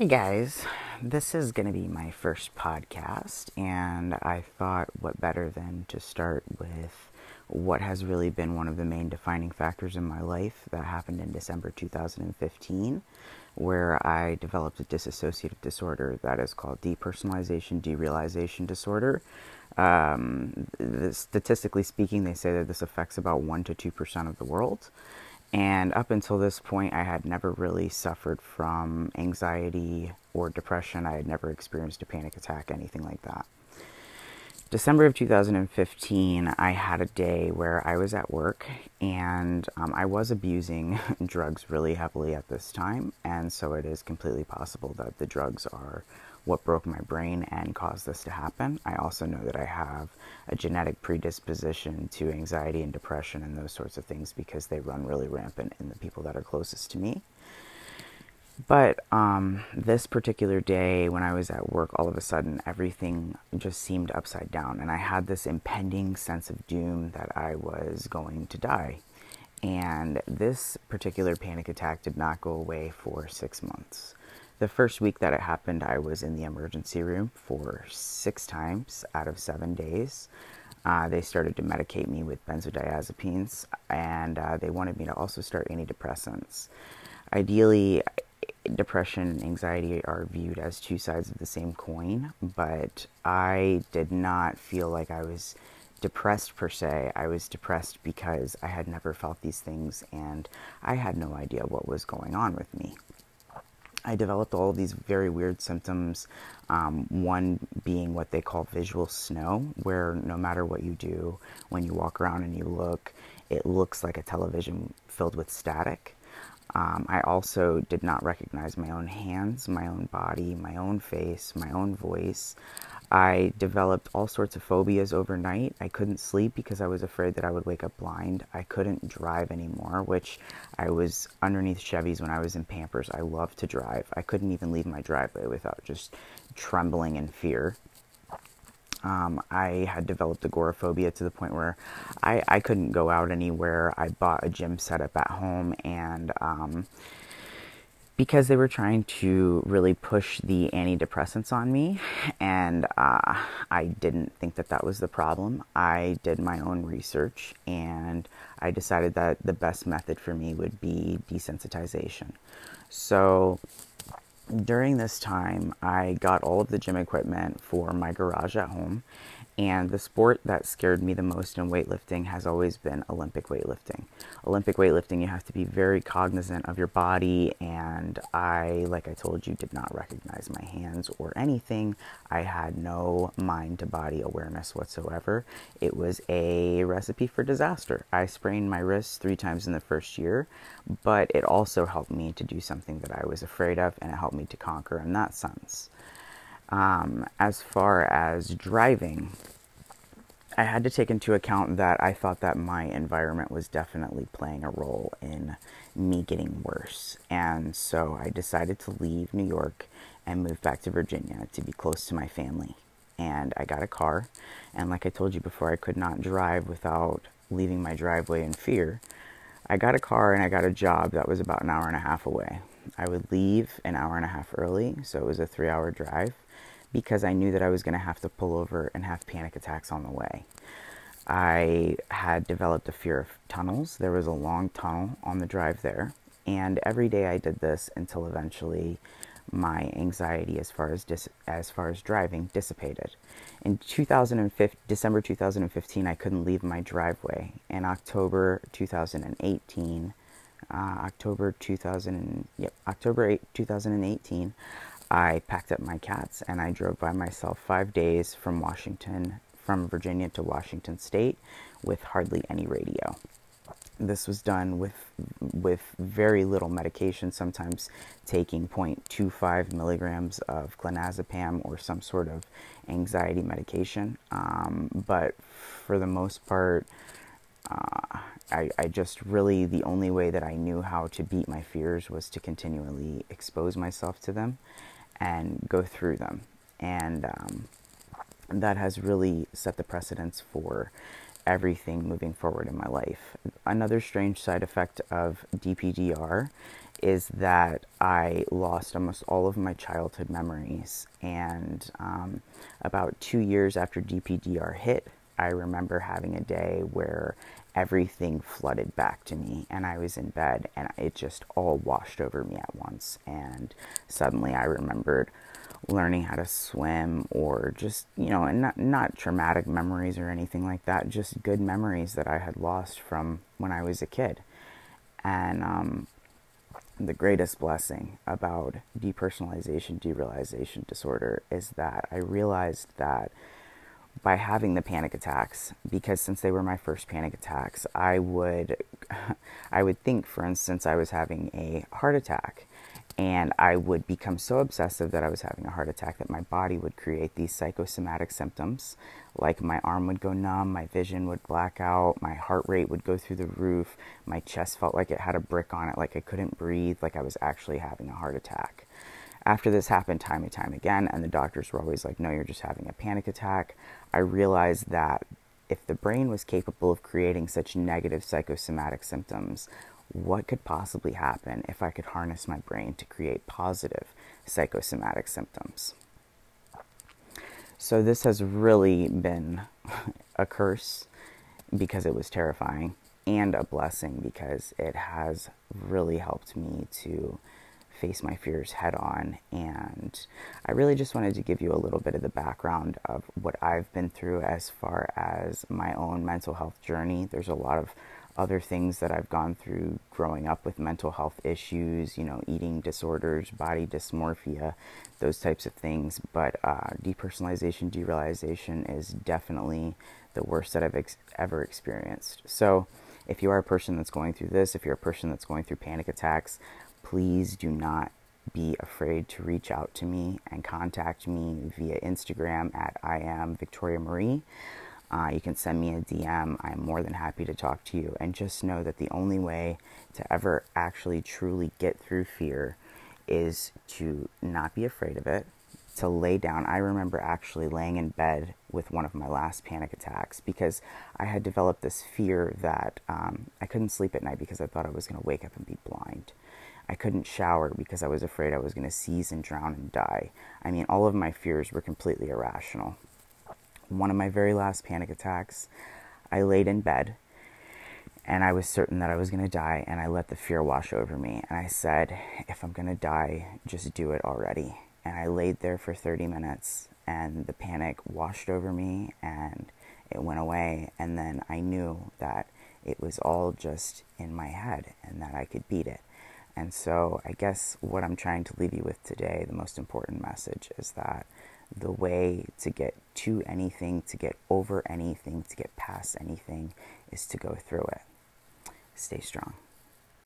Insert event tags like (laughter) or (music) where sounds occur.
Hey guys, this is going to be my first podcast, and I thought what better than to start with what has really been one of the main defining factors in my life that happened in December 2015, where I developed a dissociative disorder that is called depersonalization derealization disorder. Um, statistically speaking, they say that this affects about 1% to 2% of the world. And up until this point, I had never really suffered from anxiety or depression. I had never experienced a panic attack, anything like that. December of 2015, I had a day where I was at work and um, I was abusing (laughs) drugs really heavily at this time. And so it is completely possible that the drugs are what broke my brain and caused this to happen. I also know that I have a genetic predisposition to anxiety and depression and those sorts of things because they run really rampant in the people that are closest to me. But um, this particular day, when I was at work, all of a sudden everything just seemed upside down, and I had this impending sense of doom that I was going to die. And this particular panic attack did not go away for six months. The first week that it happened, I was in the emergency room for six times out of seven days. Uh, they started to medicate me with benzodiazepines and uh, they wanted me to also start antidepressants. Ideally, depression and anxiety are viewed as two sides of the same coin, but I did not feel like I was depressed per se. I was depressed because I had never felt these things and I had no idea what was going on with me. I developed all these very weird symptoms. Um, one being what they call visual snow, where no matter what you do, when you walk around and you look, it looks like a television filled with static. Um, I also did not recognize my own hands, my own body, my own face, my own voice. I developed all sorts of phobias overnight. I couldn't sleep because I was afraid that I would wake up blind. I couldn't drive anymore, which I was underneath Chevys when I was in Pampers. I loved to drive. I couldn't even leave my driveway without just trembling in fear. Um, I had developed agoraphobia to the point where I, I couldn't go out anywhere. I bought a gym setup at home and um, because they were trying to really push the antidepressants on me, and uh, I didn't think that that was the problem. I did my own research and I decided that the best method for me would be desensitization. So during this time, I got all of the gym equipment for my garage at home and the sport that scared me the most in weightlifting has always been Olympic weightlifting. Olympic weightlifting, you have to be very cognizant of your body, and I, like I told you, did not recognize my hands or anything. I had no mind to body awareness whatsoever. It was a recipe for disaster. I sprained my wrists three times in the first year, but it also helped me to do something that I was afraid of, and it helped me to conquer in that sense. Um, as far as driving, I had to take into account that I thought that my environment was definitely playing a role in me getting worse. And so I decided to leave New York and move back to Virginia to be close to my family. And I got a car. And like I told you before, I could not drive without leaving my driveway in fear. I got a car and I got a job that was about an hour and a half away. I would leave an hour and a half early, so it was a three hour drive because I knew that I was going to have to pull over and have panic attacks on the way. I had developed a fear of tunnels. There was a long tunnel on the drive there, and every day I did this until eventually my anxiety as far as dis- as far as driving dissipated. In 2015, December 2015, I couldn't leave my driveway. In October 2018, uh, October 2000, yep, October 8, 2018, I packed up my cats and I drove by myself five days from Washington, from Virginia to Washington State with hardly any radio. This was done with with very little medication, sometimes taking 0.25 milligrams of clonazepam or some sort of anxiety medication. Um, but for the most part, uh, I, I just really, the only way that I knew how to beat my fears was to continually expose myself to them and go through them. And um, that has really set the precedence for everything moving forward in my life. Another strange side effect of DPDR is that I lost almost all of my childhood memories. And um, about two years after DPDR hit, I remember having a day where everything flooded back to me and I was in bed and it just all washed over me at once. And suddenly I remembered learning how to swim or just, you know, and not, not traumatic memories or anything like that, just good memories that I had lost from when I was a kid. And um, the greatest blessing about depersonalization, derealization disorder is that I realized that by having the panic attacks, because since they were my first panic attacks, I would, (laughs) I would think, for instance, I was having a heart attack, and I would become so obsessive that I was having a heart attack that my body would create these psychosomatic symptoms like my arm would go numb, my vision would black out, my heart rate would go through the roof, my chest felt like it had a brick on it, like I couldn't breathe, like I was actually having a heart attack. After this happened time and time again, and the doctors were always like, no, you're just having a panic attack, I realized that if the brain was capable of creating such negative psychosomatic symptoms, what could possibly happen if I could harness my brain to create positive psychosomatic symptoms? So this has really been (laughs) a curse because it was terrifying and a blessing because it has really helped me to face my fears head on. And I really just wanted to give you a little bit of the background of what I've been through as far as my own mental health journey. There's a lot of other things that I've gone through growing up with mental health issues, you know, eating disorders, body dysmorphia, those types of things. But uh, depersonalization, derealization is definitely the worst that I've ex- ever experienced. So, if you are a person that's going through this, if you're a person that's going through panic attacks, please do not be afraid to reach out to me and contact me via Instagram at I am Victoria Marie. Uh, you can send me a DM. I'm more than happy to talk to you. And just know that the only way to ever actually truly get through fear is to not be afraid of it, to lay down. I remember actually laying in bed with one of my last panic attacks because I had developed this fear that um, I couldn't sleep at night because I thought I was going to wake up and be blind. I couldn't shower because I was afraid I was going to seize and drown and die. I mean, all of my fears were completely irrational one of my very last panic attacks, I laid in bed and I was certain that I was going to die, and I let the fear wash over me. And I said, If I'm going to die, just do it already. And I laid there for 30 minutes, and the panic washed over me, and it went away. And then I knew that it was all just in my head and that I could beat it. And so, I guess what I'm trying to leave you with today, the most important message is that the way to get to anything, to get over anything, to get past anything is to go through it. Stay strong.